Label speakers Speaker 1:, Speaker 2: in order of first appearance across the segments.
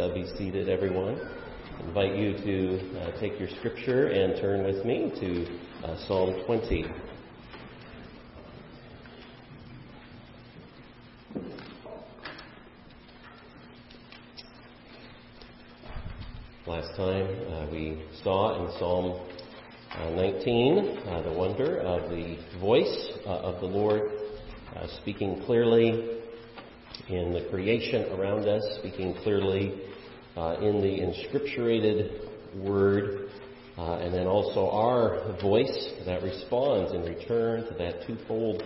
Speaker 1: uh, be seated, everyone. I invite you to uh, take your scripture and turn with me to uh, Psalm 20. Last time uh, we saw in Psalm uh, 19 uh, the wonder of the voice of the Lord speaking clearly in the creation around us, speaking clearly uh, in the inscripturated word, uh, and then also our voice that responds in return to that twofold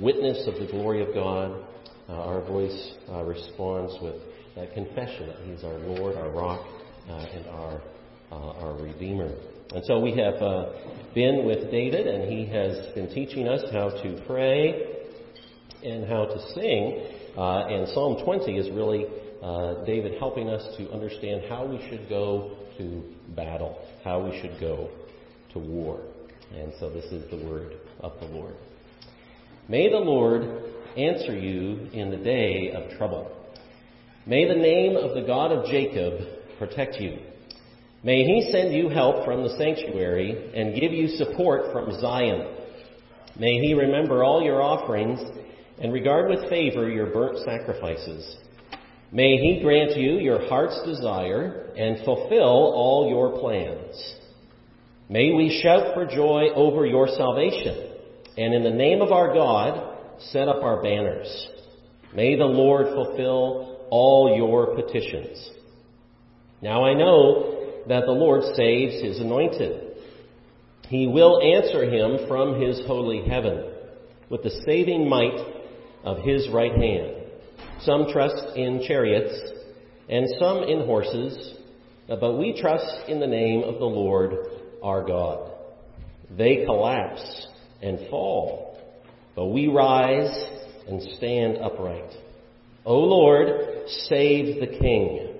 Speaker 1: witness of the glory of God. Uh, our voice uh, responds with that confession that He's our Lord, our rock, uh, and our uh, our Redeemer. And so we have been with David, and he has been teaching us how to pray and how to sing. And Psalm 20 is really uh, David helping us to understand how we should go to battle, how we should go to war. And so this is the word of the Lord. May the Lord answer you in the day of trouble. May the name of the God of Jacob protect you. May he send you help from the sanctuary and give you support from Zion. May he remember all your offerings and regard with favor your burnt sacrifices. May he grant you your heart's desire and fulfill all your plans. May we shout for joy over your salvation, and in the name of our God, set up our banners. May the Lord fulfill all your petitions. Now I know that the Lord saves his anointed. He will answer him from his holy heaven with the saving might of his right hand. Some trust in chariots and some in horses, but we trust in the name of the Lord our God. They collapse and fall, but we rise and stand upright. O Lord, save the King,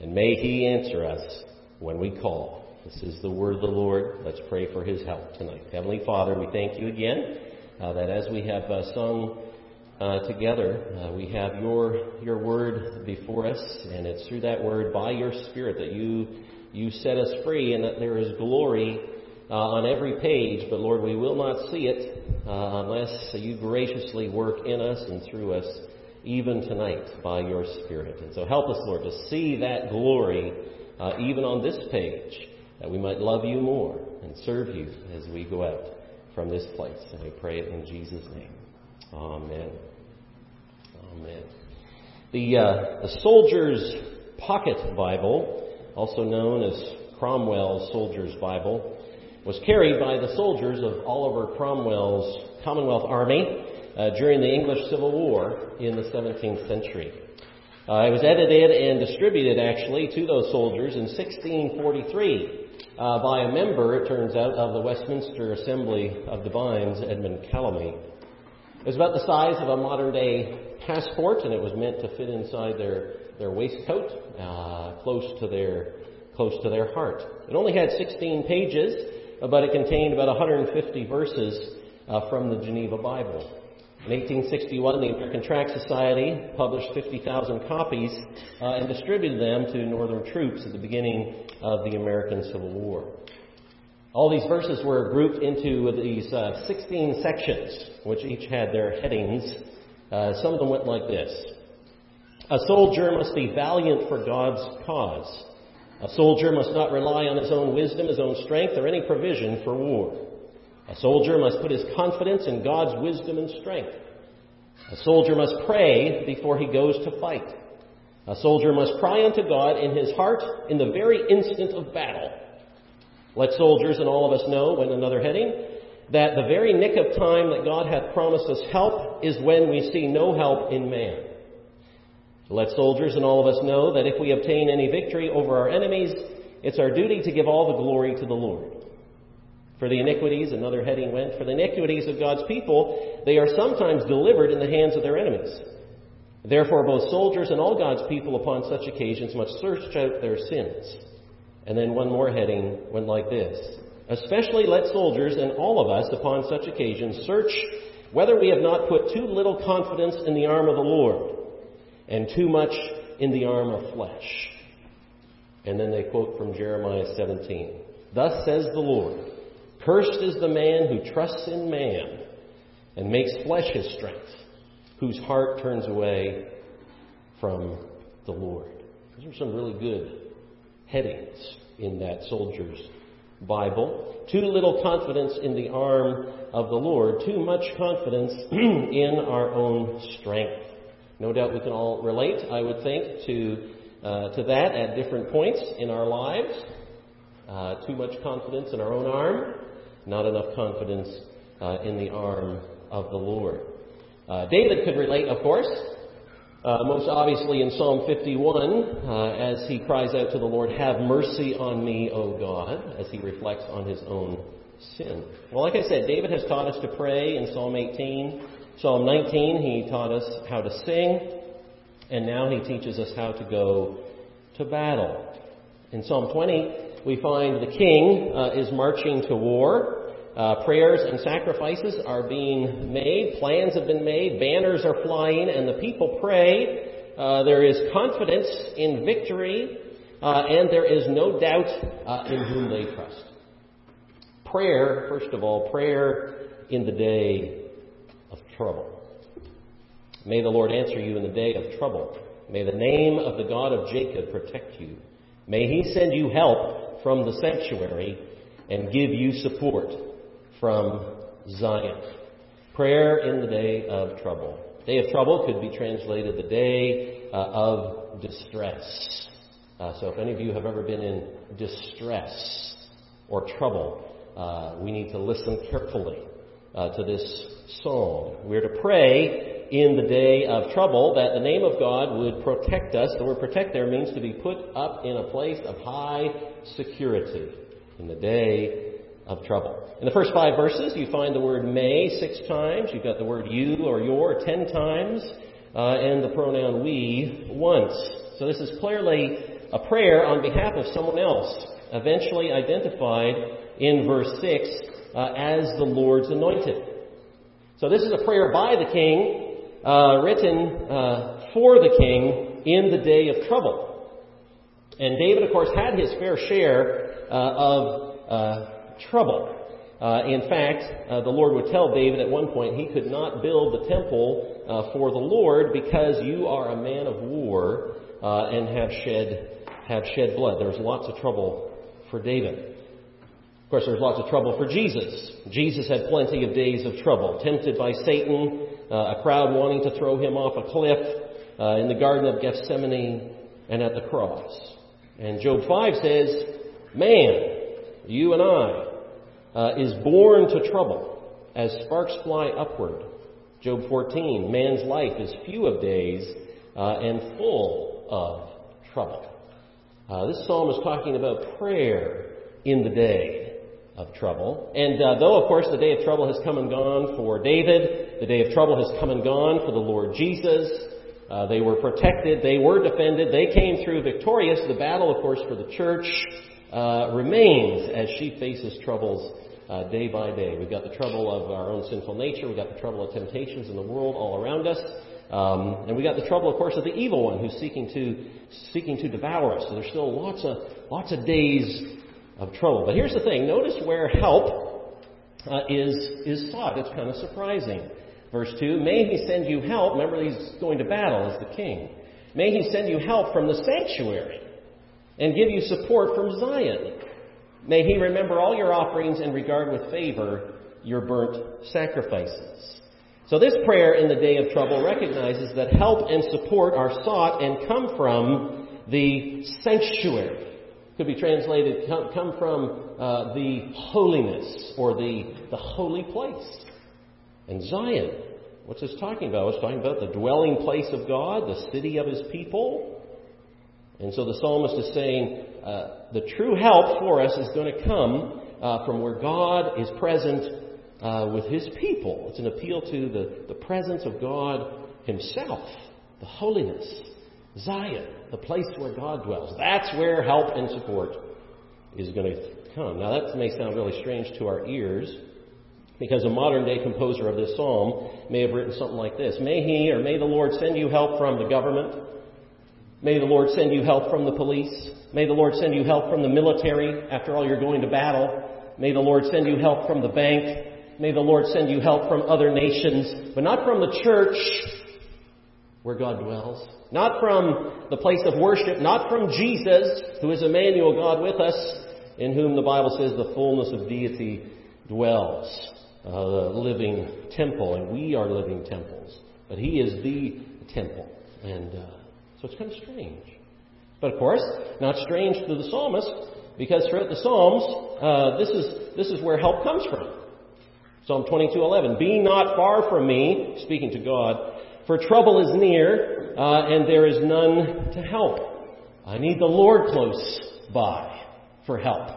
Speaker 1: and may he answer us when we call. This is the word of the Lord. Let's pray for his help tonight. Heavenly Father, we thank you again uh, that as we have uh, sung uh, together. Uh, we have your your word before us, and it's through that word, by your Spirit, that you you set us free, and that there is glory uh, on every page. But Lord, we will not see it uh, unless you graciously work in us and through us, even tonight, by your Spirit. And so, help us, Lord, to see that glory uh, even on this page, that we might love you more and serve you as we go out from this place. And we pray it in Jesus' name. Amen. Amen. The, uh, the Soldier's Pocket Bible, also known as Cromwell's Soldier's Bible, was carried by the soldiers of Oliver Cromwell's Commonwealth Army uh, during the English Civil War in the 17th century. Uh, it was edited and distributed, actually, to those soldiers in 1643 uh, by a member, it turns out, of the Westminster Assembly of Divines, Edmund Calamy. It was about the size of a modern day passport, and it was meant to fit inside their, their waistcoat, uh, close to their close to their heart. It only had 16 pages, but it contained about 150 verses uh, from the Geneva Bible. In 1861, the American Tract Society published 50,000 copies uh, and distributed them to Northern troops at the beginning of the American Civil War. All these verses were grouped into these uh, 16 sections, which each had their headings uh, some of them went like this A soldier must be valiant for God's cause. A soldier must not rely on his own wisdom, his own strength, or any provision for war. A soldier must put his confidence in God's wisdom and strength. A soldier must pray before he goes to fight. A soldier must cry unto God in his heart in the very instant of battle. Let soldiers and all of us know, when another heading, that the very nick of time that God hath promised us help is when we see no help in man. Let soldiers and all of us know that if we obtain any victory over our enemies, it's our duty to give all the glory to the Lord. For the iniquities, another heading went, for the iniquities of God's people, they are sometimes delivered in the hands of their enemies. Therefore, both soldiers and all God's people upon such occasions must search out their sins. And then one more heading went like this Especially let soldiers and all of us upon such occasions search whether we have not put too little confidence in the arm of the Lord and too much in the arm of flesh. And then they quote from Jeremiah 17. Thus says the Lord, Cursed is the man who trusts in man and makes flesh his strength, whose heart turns away from the Lord. Those are some really good headings in that soldier's Bible. Too little confidence in the arm of the Lord, too much confidence in our own strength. No doubt we can all relate, I would think, to, uh, to that at different points in our lives. Uh, too much confidence in our own arm, not enough confidence uh, in the arm of the Lord. Uh, David could relate, of course, uh, most obviously in Psalm 51, uh, as he cries out to the Lord, Have mercy on me, O God, as he reflects on his own sin. Well, like I said, David has taught us to pray in Psalm 18. Psalm 19, he taught us how to sing, and now he teaches us how to go to battle. In Psalm 20, we find the king uh, is marching to war. Uh, prayers and sacrifices are being made, plans have been made, banners are flying, and the people pray. Uh, there is confidence in victory, uh, and there is no doubt uh, in whom they trust. Prayer, first of all, prayer in the day of trouble. May the Lord answer you in the day of trouble. May the name of the God of Jacob protect you. May he send you help from the sanctuary and give you support from Zion. Prayer in the day of trouble. Day of trouble could be translated the day uh, of distress. Uh, so if any of you have ever been in distress or trouble, uh, we need to listen carefully uh, to this psalm. We're to pray in the day of trouble that the name of God would protect us. The word protect there means to be put up in a place of high security in the day of trouble. In the first five verses, you find the word may six times. You've got the word you or your ten times, uh, and the pronoun we once. So this is clearly a prayer on behalf of someone else, eventually identified in verse 6 uh, as the Lord's anointed. So this is a prayer by the king, uh, written uh, for the king in the day of trouble. And David, of course, had his fair share uh, of uh, trouble. Uh, in fact, uh, the Lord would tell David at one point he could not build the temple uh, for the Lord because you are a man of war uh, and have shed have shed blood. There was lots of trouble for David. Of course, there was lots of trouble for Jesus. Jesus had plenty of days of trouble, tempted by Satan, uh, a crowd wanting to throw him off a cliff uh, in the Garden of Gethsemane, and at the cross. And Job 5 says, Man, you and I, uh, is born to trouble as sparks fly upward. Job 14, man's life is few of days uh, and full of trouble. Uh, this psalm is talking about prayer in the day of trouble. And uh, though, of course, the day of trouble has come and gone for David, the day of trouble has come and gone for the Lord Jesus. Uh, they were protected, they were defended, they came through victorious. The battle, of course, for the church uh, remains as she faces troubles uh, day by day. We've got the trouble of our own sinful nature. We've got the trouble of temptations in the world all around us. Um, and we got the trouble, of course, of the evil one who's seeking to seeking to devour us. So there's still lots of lots of days of trouble. But here's the thing: notice where help uh, is is sought. It's kind of surprising. Verse two: May He send you help. Remember, He's going to battle as the King. May He send you help from the sanctuary and give you support from Zion. May he remember all your offerings and regard with favor your burnt sacrifices. So this prayer in the day of trouble recognizes that help and support are sought and come from the sanctuary. Could be translated, come, from uh, the holiness or the, the holy place. And Zion, what's this talking about? It's talking about the dwelling place of God, the city of his people. And so the psalmist is saying uh, the true help for us is going to come uh, from where God is present uh, with his people. It's an appeal to the, the presence of God himself, the holiness, Zion, the place where God dwells. That's where help and support is going to come. Now, that may sound really strange to our ears. Because a modern day composer of this psalm may have written something like this May he or may the Lord send you help from the government, May the Lord send you help from the police. May the Lord send you help from the military. After all, you're going to battle. May the Lord send you help from the bank. May the Lord send you help from other nations, but not from the church where God dwells. Not from the place of worship, not from Jesus, who is Emmanuel, God with us, in whom the Bible says the fullness of deity dwells. Uh, the living temple, and we are living temples. But He is the temple. And uh, so it's kind of strange. But of course, not strange to the psalmist, because throughout the Psalms, uh, this, is, this is where help comes from. Psalm 22:11, Be not far from me, speaking to God, for trouble is near, uh, and there is none to help. I need the Lord close by for help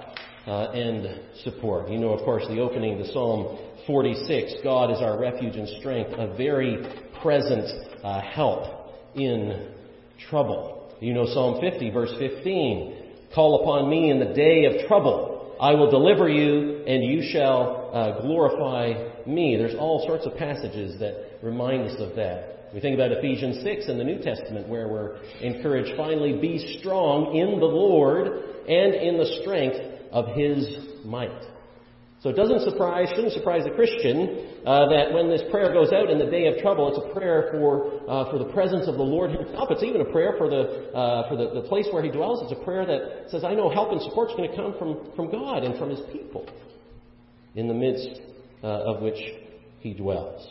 Speaker 1: uh, and support. You know, of course, the opening to Psalm 46, God is our refuge and strength, a very present uh, help in trouble. You know Psalm 50, verse 15. Call upon me in the day of trouble. I will deliver you, and you shall uh, glorify me. There's all sorts of passages that remind us of that. We think about Ephesians 6 in the New Testament, where we're encouraged, finally, be strong in the Lord and in the strength of His might. So it doesn't surprise, shouldn't surprise a Christian uh, that when this prayer goes out in the day of trouble, it's a prayer for uh, for the presence of the Lord Himself. It's even a prayer for the uh, for the, the place where He dwells. It's a prayer that says, "I know help and support is going to come from from God and from His people in the midst uh, of which He dwells."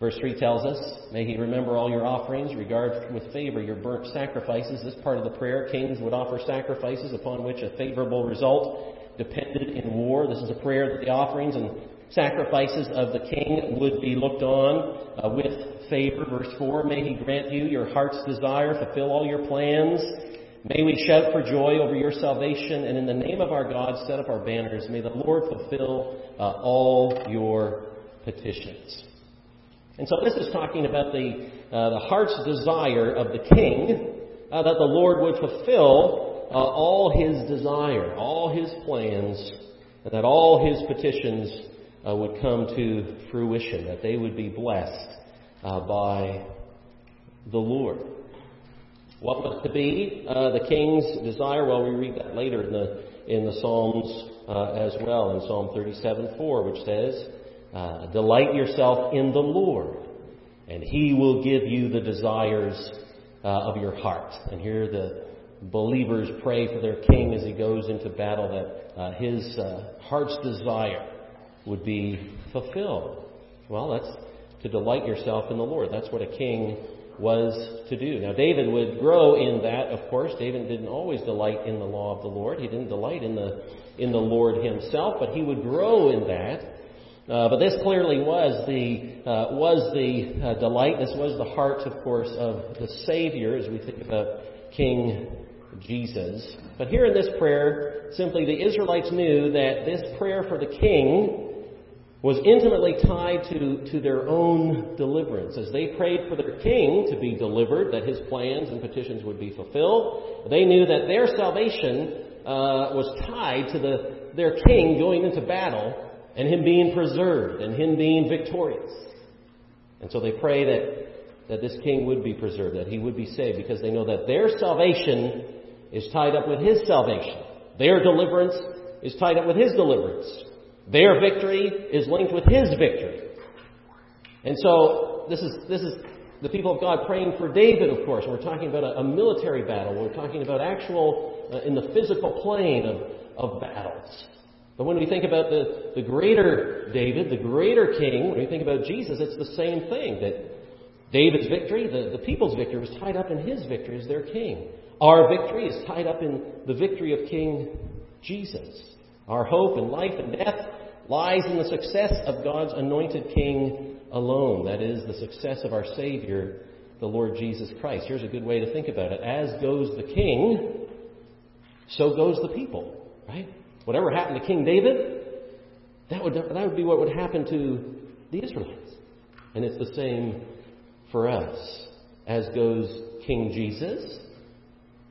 Speaker 1: Verse 3 tells us, May he remember all your offerings, regard with favor your burnt sacrifices. This part of the prayer, kings would offer sacrifices upon which a favorable result depended in war. This is a prayer that the offerings and sacrifices of the king would be looked on uh, with favor. Verse 4 May he grant you your heart's desire, fulfill all your plans. May we shout for joy over your salvation, and in the name of our God set up our banners. May the Lord fulfill uh, all your petitions. And so this is talking about the, uh, the heart's desire of the king uh, that the Lord would fulfill uh, all his desire, all his plans, and that all his petitions uh, would come to fruition, that they would be blessed uh, by the Lord. What was to be uh, the king's desire? Well, we read that later in the in the Psalms as well, in Psalm 37:4, which says, uh, delight yourself in the Lord, and He will give you the desires uh, of your heart. And here the believers pray for their king as he goes into battle that uh, his uh, heart's desire would be fulfilled. Well, that's to delight yourself in the Lord. That's what a king was to do. Now, David would grow in that, of course. David didn't always delight in the law of the Lord. He didn't delight in the, in the Lord himself, but he would grow in that uh, but this clearly was the uh, was the uh, delight. This was the heart, of course, of the Savior as we think about King Jesus. But here in this prayer, simply the Israelites knew that this prayer for the King was intimately tied to, to their own deliverance. As they prayed for their king to be delivered, that his plans and petitions would be fulfilled, they knew that their salvation uh, was tied to the, their king going into battle and him being preserved and him being victorious. And so they pray that, that this king would be preserved, that he would be saved, because they know that their salvation is tied up with his salvation. Their deliverance is tied up with his deliverance. Their victory is linked with his victory. And so this is, this is the people of God praying for David, of course. We're talking about a, a military battle. We're talking about actual, uh, in the physical plane of, of battles. But when we think about the, the greater David, the greater king, when we think about Jesus, it's the same thing. That David's victory, the, the people's victory, was tied up in his victory as their king. Our victory is tied up in the victory of King Jesus. Our hope in life and death lies in the success of God's anointed king alone. That is, the success of our Savior, the Lord Jesus Christ. Here's a good way to think about it. As goes the king, so goes the people, right? Whatever happened to King David, that would, that would be what would happen to the Israelites. And it's the same for us. As goes King Jesus,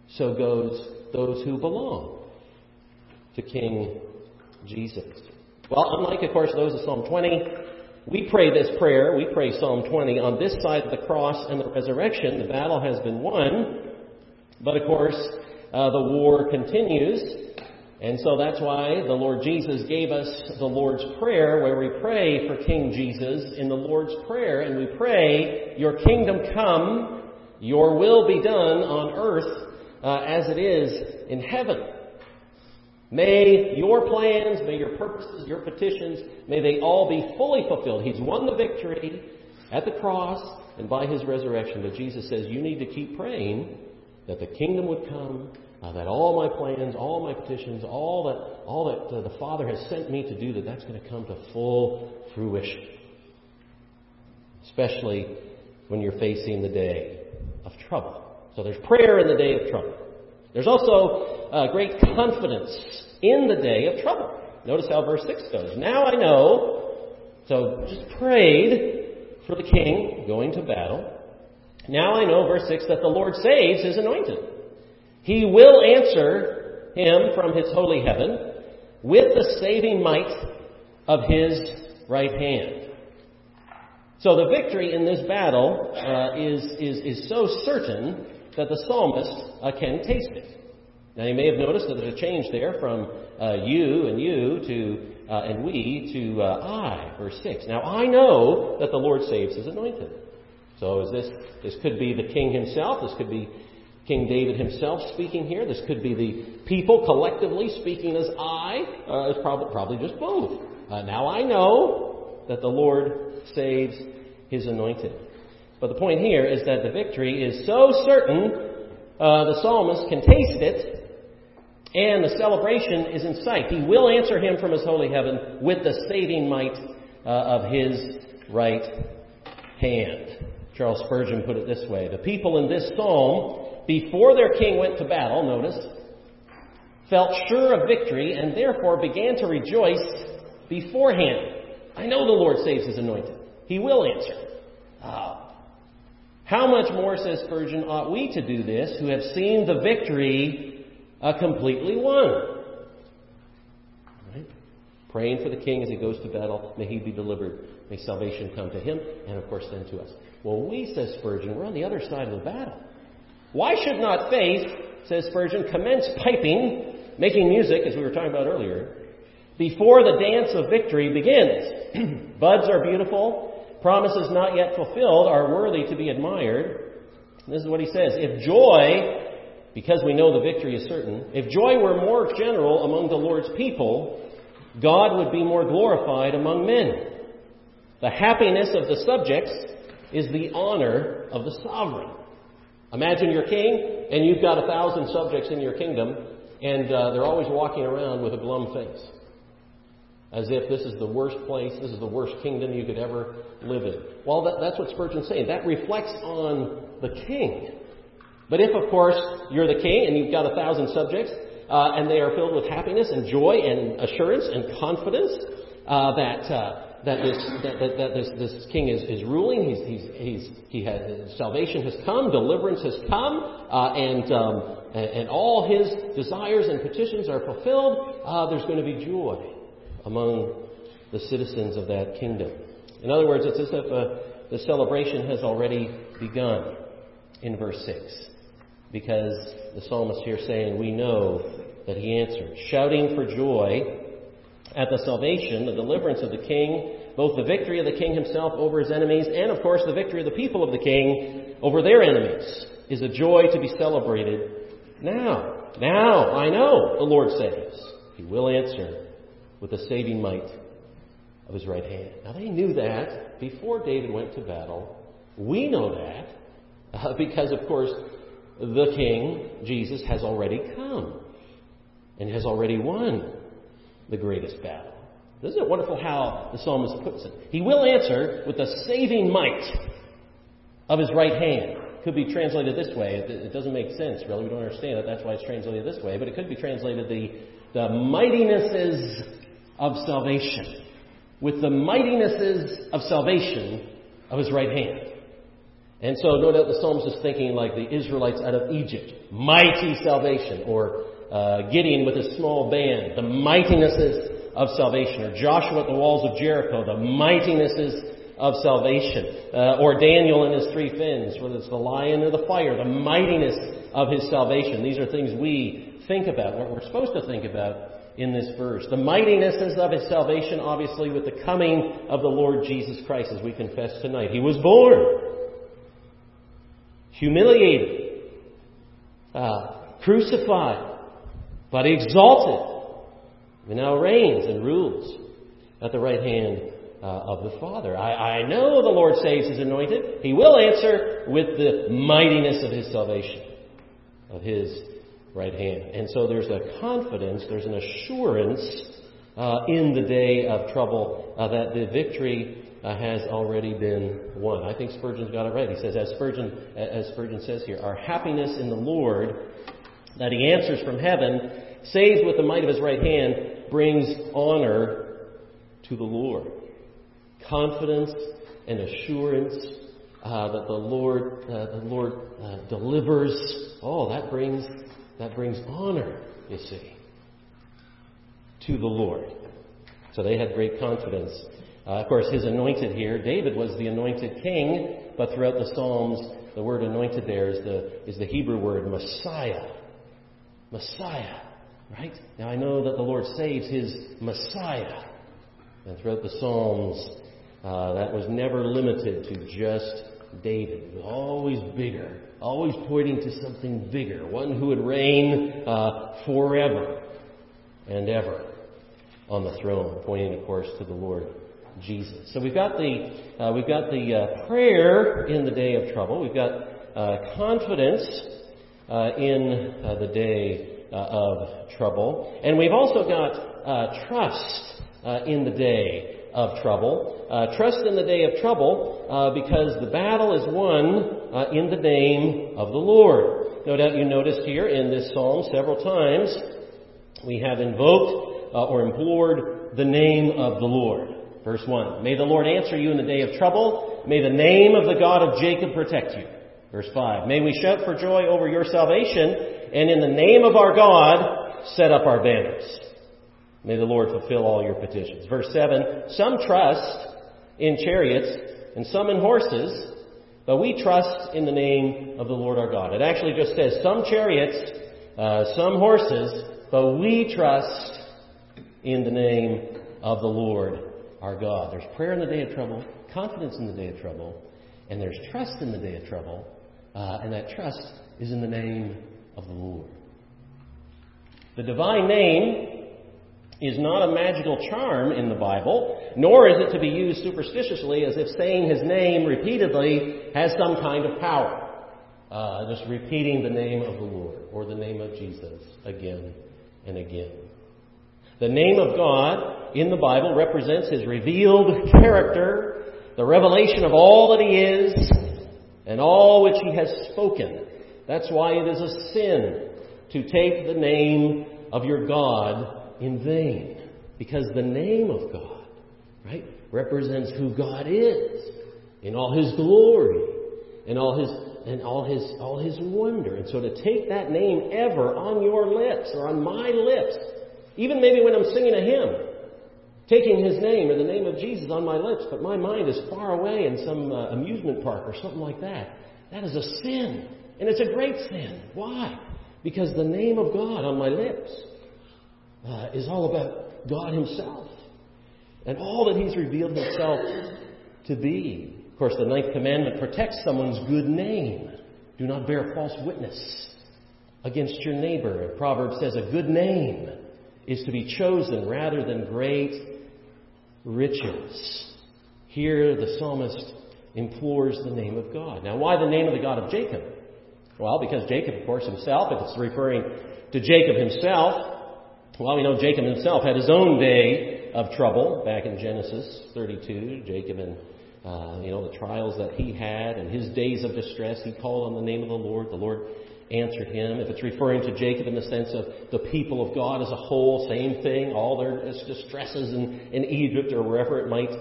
Speaker 1: so goes those who belong to King Jesus. Well, unlike, of course, those of Psalm 20, we pray this prayer, we pray Psalm 20 on this side of the cross and the resurrection. The battle has been won, but of course, uh, the war continues. And so that's why the Lord Jesus gave us the Lord's Prayer, where we pray for King Jesus in the Lord's Prayer, and we pray, Your kingdom come, Your will be done on earth uh, as it is in heaven. May your plans, may your purposes, your petitions, may they all be fully fulfilled. He's won the victory at the cross and by his resurrection. But Jesus says you need to keep praying that the kingdom would come, uh, that all my plans, all my petitions, all that, all that uh, the Father has sent me to do, that that's going to come to full fruition. Especially when you're facing the day of trouble. So there's prayer in the day of trouble. There's also uh, great confidence in the day of trouble. Notice how verse 6 goes. Now I know, so just prayed for the king going to battle. Now I know, verse 6, that the Lord saves his anointed. He will answer him from his holy heaven with the saving might of his right hand. So the victory in this battle uh, is, is, is so certain that the psalmist uh, can taste it. Now, you may have noticed that there's a change there from uh, you and you to uh, and we to uh, I, verse six. Now, I know that the Lord saves His anointed. So, is this this could be the king himself? This could be King David himself speaking here. This could be the people collectively speaking as I. Uh, it's probably probably just both. Uh, now I know that the Lord saves His anointed. But the point here is that the victory is so certain, uh, the psalmist can taste it, and the celebration is in sight. He will answer him from his holy heaven with the saving might uh, of his right hand. Charles Spurgeon put it this way The people in this psalm, before their king went to battle, notice, felt sure of victory and therefore began to rejoice beforehand. I know the Lord saves his anointed. He will answer. Uh, how much more, says Spurgeon, ought we to do this who have seen the victory uh, completely won? Right? Praying for the king as he goes to battle, may he be delivered. May salvation come to him, and of course then to us. Well, we, says Spurgeon, we're on the other side of the battle. Why should not faith, says Spurgeon, commence piping, making music, as we were talking about earlier, before the dance of victory begins? Buds are beautiful, promises not yet fulfilled are worthy to be admired. This is what he says. If joy, because we know the victory is certain, if joy were more general among the Lord's people, God would be more glorified among men. The happiness of the subjects is the honor of the sovereign. Imagine you're king and you've got a thousand subjects in your kingdom and uh, they're always walking around with a glum face as if this is the worst place, this is the worst kingdom you could ever live in. Well, that, that's what Spurgeon's saying. That reflects on the king. But if, of course, you're the king and you've got a thousand subjects, uh, and they are filled with happiness and joy and assurance and confidence uh, that uh, that this that, that, that, this, this king is, is ruling, he's, he's, he's, he has salvation has come, deliverance has come, uh, and, um, and and all his desires and petitions are fulfilled. Uh, there's going to be joy among the citizens of that kingdom. In other words, it's as if uh, the celebration has already begun in verse 6. Because the psalmist here saying, We know that he answered. Shouting for joy at the salvation, the deliverance of the king, both the victory of the king himself over his enemies, and of course the victory of the people of the king over their enemies, is a joy to be celebrated now. Now, I know, the Lord says. He will answer with the saving might of his right hand. Now, they knew that before David went to battle. We know that uh, because, of course, the King, Jesus, has already come and has already won the greatest battle. Isn't it wonderful how the psalmist puts it? He will answer with the saving might of his right hand. Could be translated this way. It, doesn't make sense, really. We don't understand it. That's why it's translated this way. But it could be translated the, the mightinesses of salvation, with the mightinesses of salvation of his right hand. And so, no doubt the psalmist is thinking like the Israelites out of Egypt mighty salvation, or uh, Gideon with his small band, the mightinesses of salvation, or Joshua at the walls of Jericho, the mightinesses of salvation, uh, or Daniel and his three fins, whether it's the lion or the fire, the mightiness of his salvation. These are things we think about, what we're supposed to think about in this verse. The mightinesses of his salvation, obviously, with the coming of the Lord Jesus Christ, as we confess tonight. He was born, humiliated, uh, crucified, but exalted. He now reigns and rules at the right hand uh, of the Father. I, I know the Lord saves his anointed. He will answer with the mightiness of his salvation, of his right hand. And so there's a confidence, there's an assurance uh, in the day of trouble uh, that the victory uh, has already been won. I think Spurgeon's got it right. He says, as Spurgeon, as Spurgeon says here, our happiness in the Lord that he answers from heaven, saves with the might of his right hand, brings honor to the Lord. Confidence and assurance uh, that the Lord, uh, the Lord uh, delivers. Oh, that brings that brings honor, you see, to the Lord. So they had great confidence. Uh, of course, his anointed here, David was the anointed king, but throughout the Psalms, the word anointed there is the, is the Hebrew word Messiah. Messiah, right? Now I know that the Lord saves his Messiah. And throughout the Psalms, uh, that was never limited to just David. It was always bigger, always pointing to something bigger, one who would reign uh, forever and ever on the throne, pointing, of course, to the Lord Jesus. So we've got the uh, we've got the uh, prayer in the day of trouble. We've got uh, confidence uh, in uh, the day of trouble, and we've also got trust in the day of trouble. trust in the day of trouble because the battle is won Uh, in the name of the Lord. No doubt you noticed here in this psalm several times we have invoked uh, or implored the name of the Lord. Verse 1. May the Lord answer you in the day of trouble. May the name of the God of Jacob protect you. Verse 5. May we shout for joy over your salvation, and in the name of our God, set up our banners. May the Lord fulfill all your petitions. Verse 7. Some trust in chariots, and some in horses, but we trust in the name of the Lord our God. It actually just says some chariots, uh, some horses, but we trust in the name of the Lord our God. There's prayer in the day of trouble, confidence in the day of trouble, and there's trust in the day of trouble, uh, and that trust is in the name of the Lord. The divine name is not a magical charm in the Bible, nor is it to be used superstitiously as if saying his name repeatedly has some kind of power. Uh, just repeating the name of the Lord or the name of Jesus again and again. The name of God in the Bible represents His revealed character, the revelation of all that He is, and all which He has spoken. That's why it is a sin to take the name of your God in vain. Because the name of God, right, represents who God is in all His glory, and all His and all his all his wonder. And so to take that name ever on your lips or on my lips even maybe when I'm singing a hymn, taking his name or the name of Jesus on my lips, but my mind is far away in some uh, amusement park or something like that. That is a sin. And it's a great sin. Why? Because the name of God on my lips uh, is all about God Himself and all that He's revealed Himself to be. Of course, the ninth commandment protects someone's good name. Do not bear false witness against your neighbor. Proverbs says a good name is to be chosen rather than great riches. Here the psalmist implores the name of God. Now, why the name of the God of Jacob? Well, because Jacob, of course, himself, if it's referring to Jacob himself, well, we know Jacob himself had his own day of trouble back in Genesis 32. Jacob and, uh, you know, the trials that he had and his days of distress, he called on the name of the Lord. The Lord answered him. If it's referring to Jacob in the sense of the people of God as a whole, same thing, all their distresses in, in Egypt or wherever it might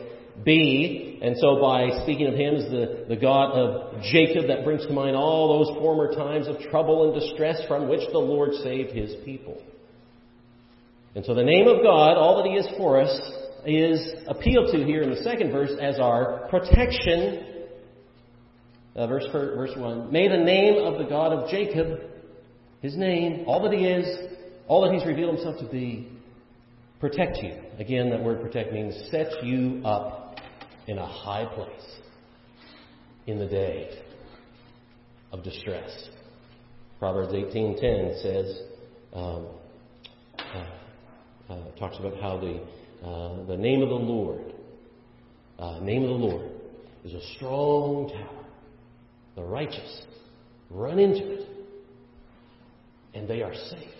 Speaker 1: be. And so by speaking of him as the, the God of Jacob, that brings to mind all those former times of trouble and distress from which the Lord saved his people. And so the name of God, all that He is for us, is appealed to here in the second verse as our protection. Uh, verse, verse 1. May the name of the God of Jacob, His name, all that He is, all that He's revealed Himself to be, protect you. Again, that word protect means set you up in a high place in the day of distress. Proverbs 18:10 says, um, uh, talks about how the uh, the name of the Lord, uh, name of the Lord, is a strong tower. The righteous run into it, and they are safe.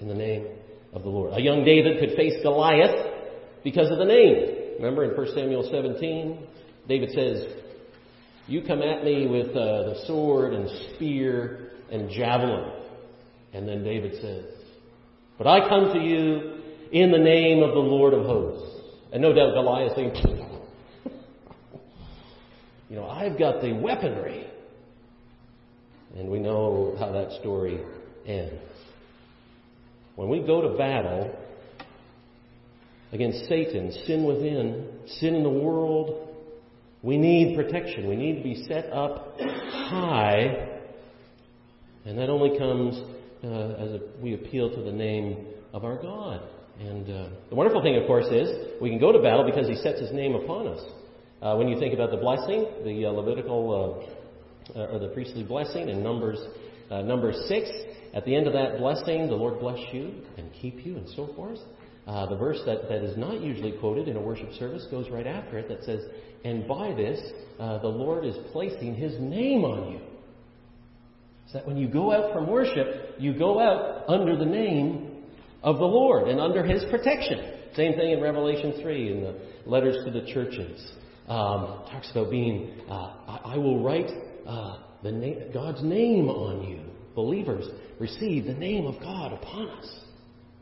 Speaker 1: In the name of the Lord, a young David could face Goliath because of the name. Remember in 1 Samuel 17, David says, You come at me with uh, the sword and spear and javelin. And then David says, But I come to you in the name of the Lord of hosts. And no doubt Goliath thinks, You know, I've got the weaponry. And we know how that story ends. When we go to battle, against Satan, sin within, sin in the world. We need protection. We need to be set up high. And that only comes uh, as a, we appeal to the name of our God. And uh, the wonderful thing, of course, is we can go to battle because He sets His name upon us. Uh, when you think about the blessing, the uh, Levitical uh, or the priestly blessing in Numbers uh, Numbers six, at the end of that blessing, the Lord bless you and keep you, and so forth. Uh, the verse that, that is not usually quoted in a worship service goes right after it that says, And by this, uh, the Lord is placing His name on you. So that when you go out from worship, you go out under the name of the Lord and under His protection. Same thing in Revelation 3 in the letters to the churches. Um, talks about being, uh, I, I, will write uh, the na- God's name on you. Believers receive the name of God upon us.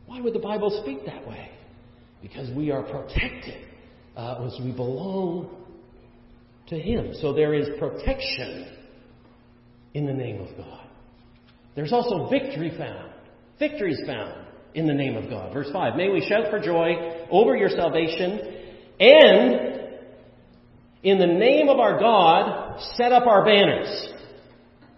Speaker 1: Why would the Bible speak that way? Because we are protected uh, as we belong to Him. So there is protection in the name of God. There's also victory found. Victory is found in the name of God. Verse 5 May we shout for joy over your salvation and in the name of our God set up our banners.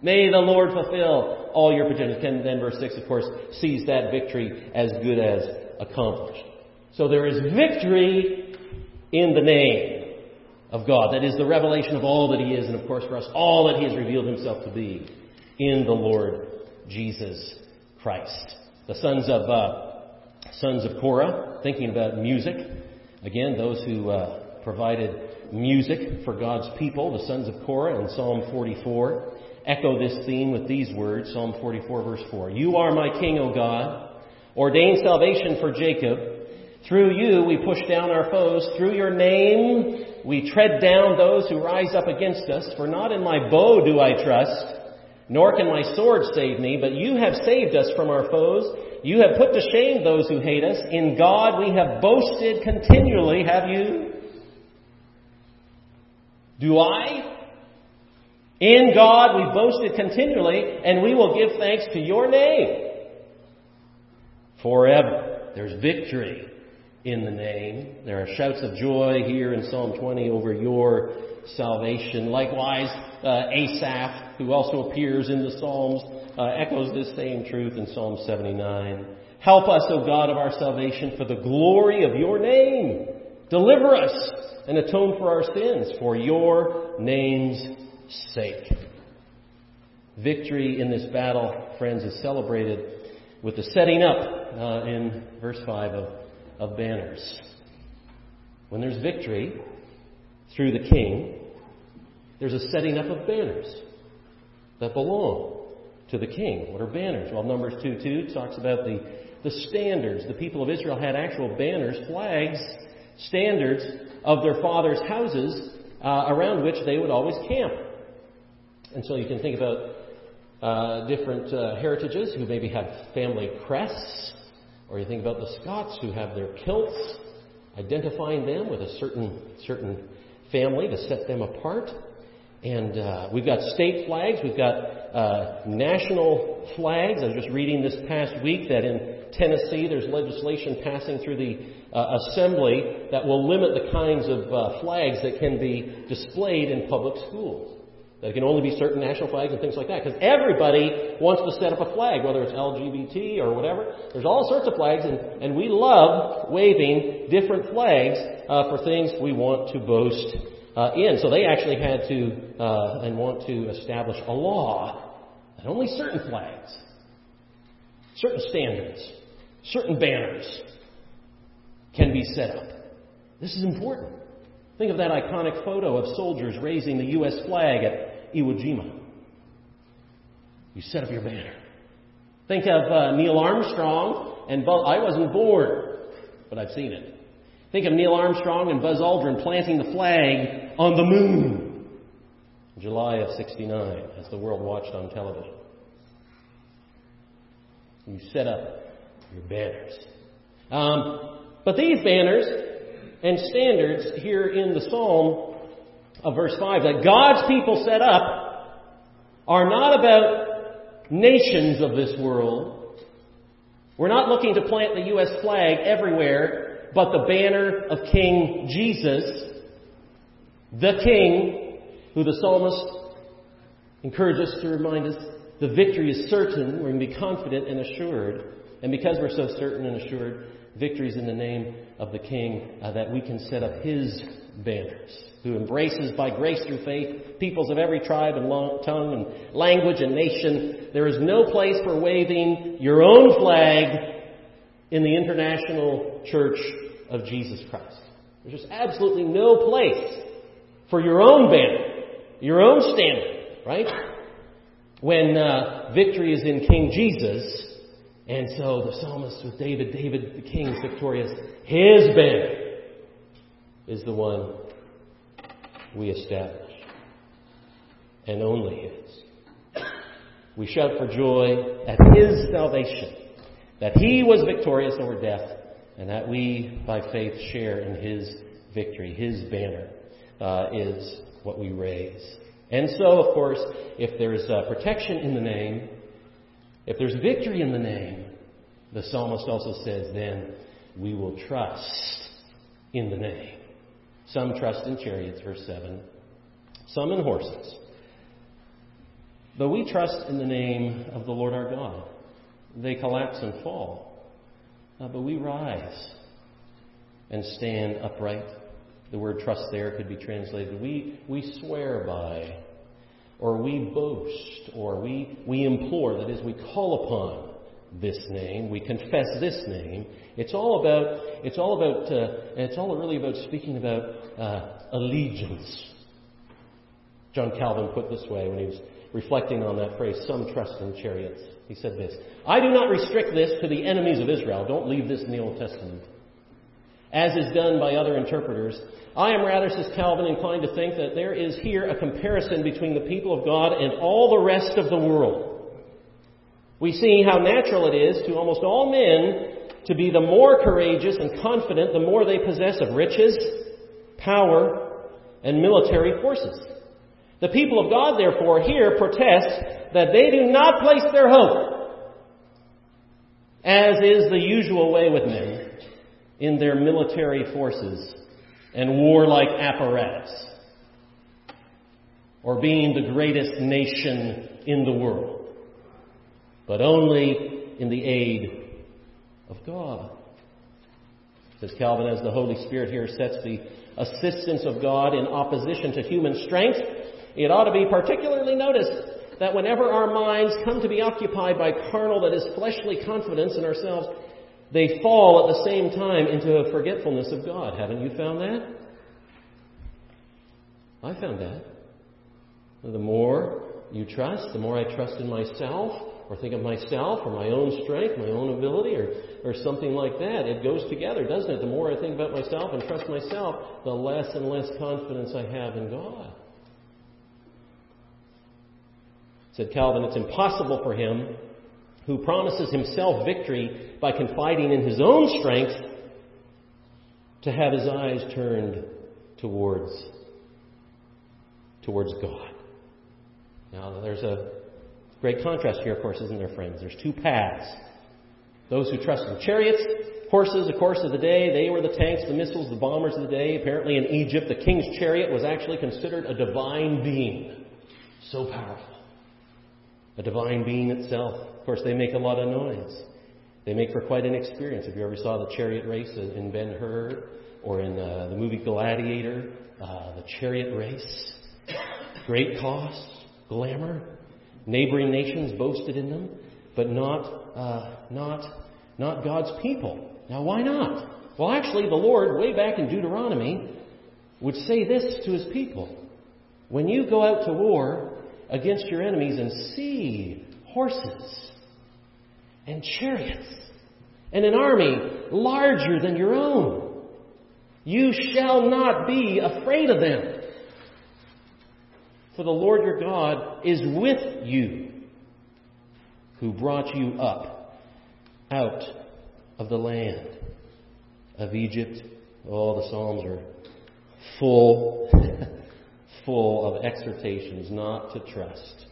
Speaker 1: May the Lord fulfill all your petitions. And then verse 6, of course, sees that victory as good as accomplished. So there is victory in the name of God. That is the revelation of all that He is, and of course for us, all that He has revealed Himself to be in the Lord Jesus Christ. The sons of uh, sons of Korah, thinking about music. Again, those who uh, provided music for God's people, the sons of Korah in Psalm 44 echo this theme with these words, Psalm 44 verse 4. You are my king, O God. Ordain salvation for Jacob. Through you we push down our foes. Through your name we tread down those who rise up against us. For not in my bow do I trust, nor can my sword save me, but you have saved us from our foes. You have put to shame those who hate us. In God we have boasted continually. Have you? Do I? In God we boasted continually, and we will give thanks to your name forever. There's victory in the name. There are shouts of joy here in Psalm 20 over your salvation. Likewise, uh, Asaph, who also appears in the Psalms, uh, echoes this same truth in Psalm 79. Help us, O God of our salvation, for the glory of your name. Deliver us and atone for our sins for your name's sake. Victory in this battle, friends, is celebrated with the setting up uh, in verse 5 of, of banners. When there's victory through the king, there's a setting up of banners that belong to the king. What are banners? Well, Numbers 2 2 talks about the, the standards. The people of Israel had actual banners, flags, standards of their father's houses uh, around which they would always camp. And so you can think about uh, different uh, heritages who maybe have family crests, or you think about the Scots who have their kilts, identifying them with a certain certain family to set them apart. And uh, we've got state flags, we've got uh, national flags. I was just reading this past week that in Tennessee there's legislation passing through the uh, assembly that will limit the kinds of uh, flags that can be displayed in public schools. That can only be certain national flags and things like that. Because everybody wants to set up a flag, whether it's LGBT or whatever. There's all sorts of flags, and, and we love waving different flags uh, for things we want to boast uh, in. So they actually had to uh, and want to establish a law that only certain flags, certain standards, certain banners can be set up. This is important. Think of that iconic photo of soldiers raising the U.S. flag at Iwo Jima. You set up your banner. Think of uh, Neil Armstrong and Buzz. I wasn't born, but I've seen it. Think of Neil Armstrong and Buzz Aldrin planting the flag on the moon. July of 69, as the world watched on television. You set up your banners. Um, but these banners and standards here in the Psalm of verse 5 that God's people set up are not about nations of this world. We're not looking to plant the U.S. flag everywhere, but the banner of King Jesus, the King, who the psalmist encourages us to remind us the victory is certain. We're going to be confident and assured. And because we're so certain and assured, victories in the name of the King, uh, that we can set up His banners, who embraces by grace through faith peoples of every tribe and long, tongue and language and nation. There is no place for waving your own flag in the international church of Jesus Christ. There's just absolutely no place for your own banner, your own standard, right? When uh, victory is in King Jesus, and so the psalmist with David, David the king is victorious. His banner is the one we establish. And only his. We shout for joy at his salvation, that he was victorious over death, and that we, by faith, share in his victory. His banner uh, is what we raise. And so, of course, if there's uh, protection in the name, if there's victory in the name, the psalmist also says, then we will trust in the name. Some trust in chariots, verse 7, some in horses. But we trust in the name of the Lord our God. They collapse and fall. Uh, but we rise and stand upright. The word trust there could be translated we, we swear by or we boast, or we, we implore, that is, we call upon this name, we confess this name. It's all about, it's all about, uh, it's all really about speaking about uh, allegiance. John Calvin put this way when he was reflecting on that phrase, some trust in chariots. He said this I do not restrict this to the enemies of Israel. Don't leave this in the Old Testament. As is done by other interpreters, I am rather, says Calvin, inclined to think that there is here a comparison between the people of God and all the rest of the world. We see how natural it is to almost all men to be the more courageous and confident the more they possess of riches, power, and military forces. The people of God, therefore, here protest that they do not place their hope, as is the usual way with men, in their military forces and warlike apparatus, or being the greatest nation in the world, but only in the aid of God. Says Calvin, as the Holy Spirit here sets the assistance of God in opposition to human strength, it ought to be particularly noticed that whenever our minds come to be occupied by carnal, that is fleshly confidence in ourselves, they fall at the same time into a forgetfulness of God. Haven't you found that? I found that. The more you trust, the more I trust in myself, or think of myself, or my own strength, my own ability, or, or something like that. It goes together, doesn't it? The more I think about myself and trust myself, the less and less confidence I have in God. Said Calvin, it's impossible for him who promises himself victory by confiding in his own strength to have his eyes turned towards, towards God. Now, there's a great contrast here, of course, isn't there, friends? There's two paths. Those who trust in chariots, horses, of course, of the day, they were the tanks, the missiles, the bombers of the day. Apparently, in Egypt, the king's chariot was actually considered a divine being. So powerful. A divine being itself. Of course, they make a lot of noise. They make for quite an experience. If you ever saw the chariot race in Ben Hur or in uh, the movie Gladiator, uh, the chariot race, great cost, glamour. Neighboring nations boasted in them, but not uh, not not God's people. Now, why not? Well, actually, the Lord, way back in Deuteronomy, would say this to His people: When you go out to war against your enemies and see horses and chariots and an army larger than your own. You shall not be afraid of them. For the Lord your God is with you, who brought you up out of the land of Egypt. All oh, the Psalms are full, full of exhortations not to trust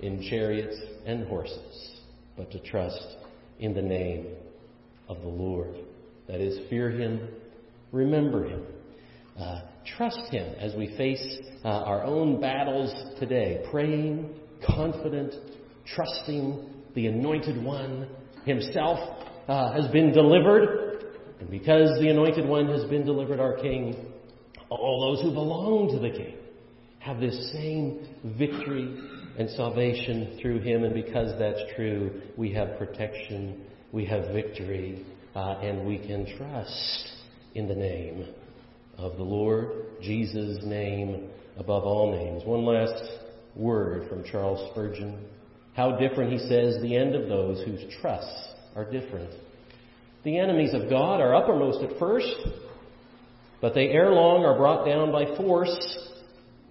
Speaker 1: in chariots and horses but to trust in the name of the Lord. That is, fear Him, remember Him, uh, trust Him as we face uh, our own battles today, praying, confident, trusting the Anointed One Himself uh, has been delivered. And because the Anointed One has been delivered, our King, all those who belong to the King have this same victory and salvation through him. And because that's true, we have protection, we have victory, uh, and we can trust in the name of the Lord, Jesus' name above all names. One last word from Charles Spurgeon. How different, he says, the end of those whose trusts are different. The enemies of God are uppermost at first, but they ere long are brought down by force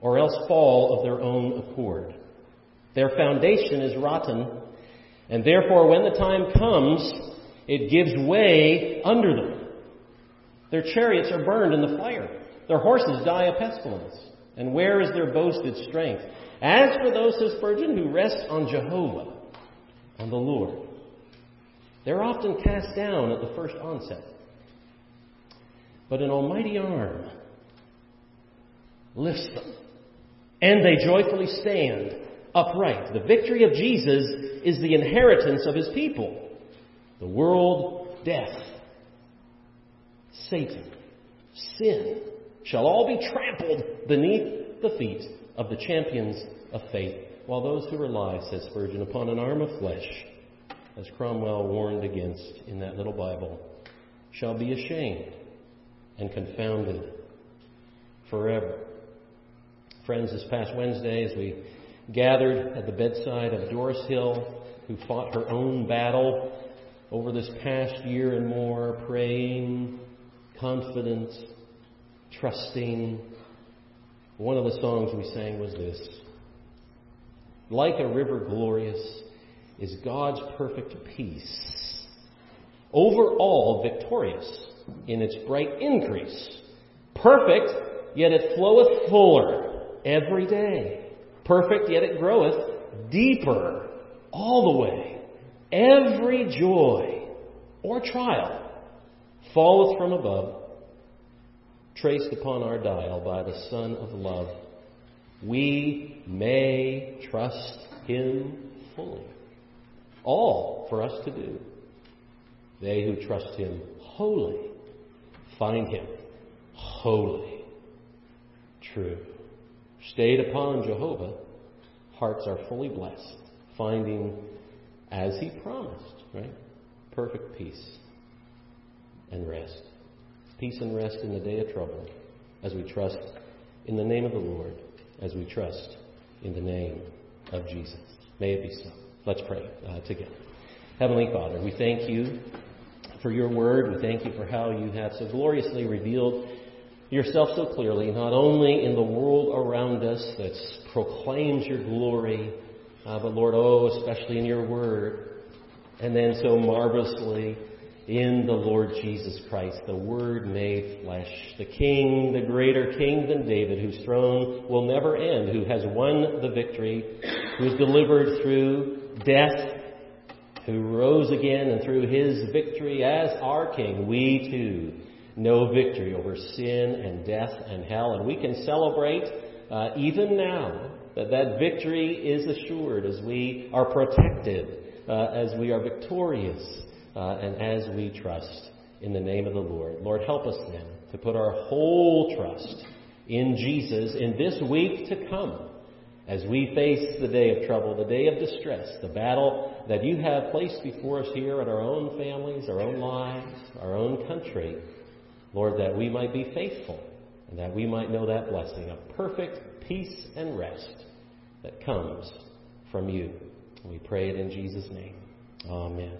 Speaker 1: or else fall of their own accord. Their foundation is rotten, and therefore, when the time comes, it gives way under them. Their chariots are burned in the fire. Their horses die of pestilence. And where is their boasted strength? As for those, says Spurgeon, who rest on Jehovah, on the Lord, they're often cast down at the first onset. But an almighty arm lifts them, and they joyfully stand upright. The victory of Jesus is the inheritance of his people. The world, death, Satan, sin shall all be trampled beneath the feet of the champions of faith, while those who rely, says Spurgeon, upon an arm of flesh, as Cromwell warned against in that little Bible, shall be ashamed and confounded forever. Friends, this past Wednesday, as we gathered at the bedside of Doris Hill, who fought her own battle over this past year and more, praying, confident, trusting. One of the songs we sang was this Like a river glorious is God's perfect peace, over all victorious in its bright increase. Perfect, yet it floweth fuller every day perfect, yet it groweth deeper all the way. Every joy or trial falleth from above, traced upon our dial by the Son of love. We may trust Him fully. All for us to do. They who trust Him wholly find Him holy, true stayed upon Jehovah, hearts are fully blessed, finding, as He promised, right? Perfect peace and rest. Peace and rest in the day of trouble as we trust in the name of the Lord, as we trust in the name of Jesus. May it be so. Let's pray uh, together. Heavenly Father, we thank you for your word. We thank you for how you have so gloriously revealed yourself so clearly, not only in the world around us that proclaims your glory, uh, but Lord, oh, especially in your word, and then so marvelously in the Lord Jesus Christ, the Word made flesh, the King, the greater King than David, whose throne will never end, who has won the victory, who is delivered through death, who rose again, and through his victory as our King, we too know victory over sin and death and hell. And we can celebrate uh, even now that that victory is assured as we are protected, uh, as we are victorious uh, and as we trust in the name of the Lord. Lord, help us then to put our whole trust in Jesus in this week to come as we face the day of trouble, the day of distress, the battle that you have placed before us here in our own families, our own lives, our own country. Lord, that we might be faithful and that we might know that blessing of perfect peace and rest that comes from you. We pray it in Jesus' name. Amen.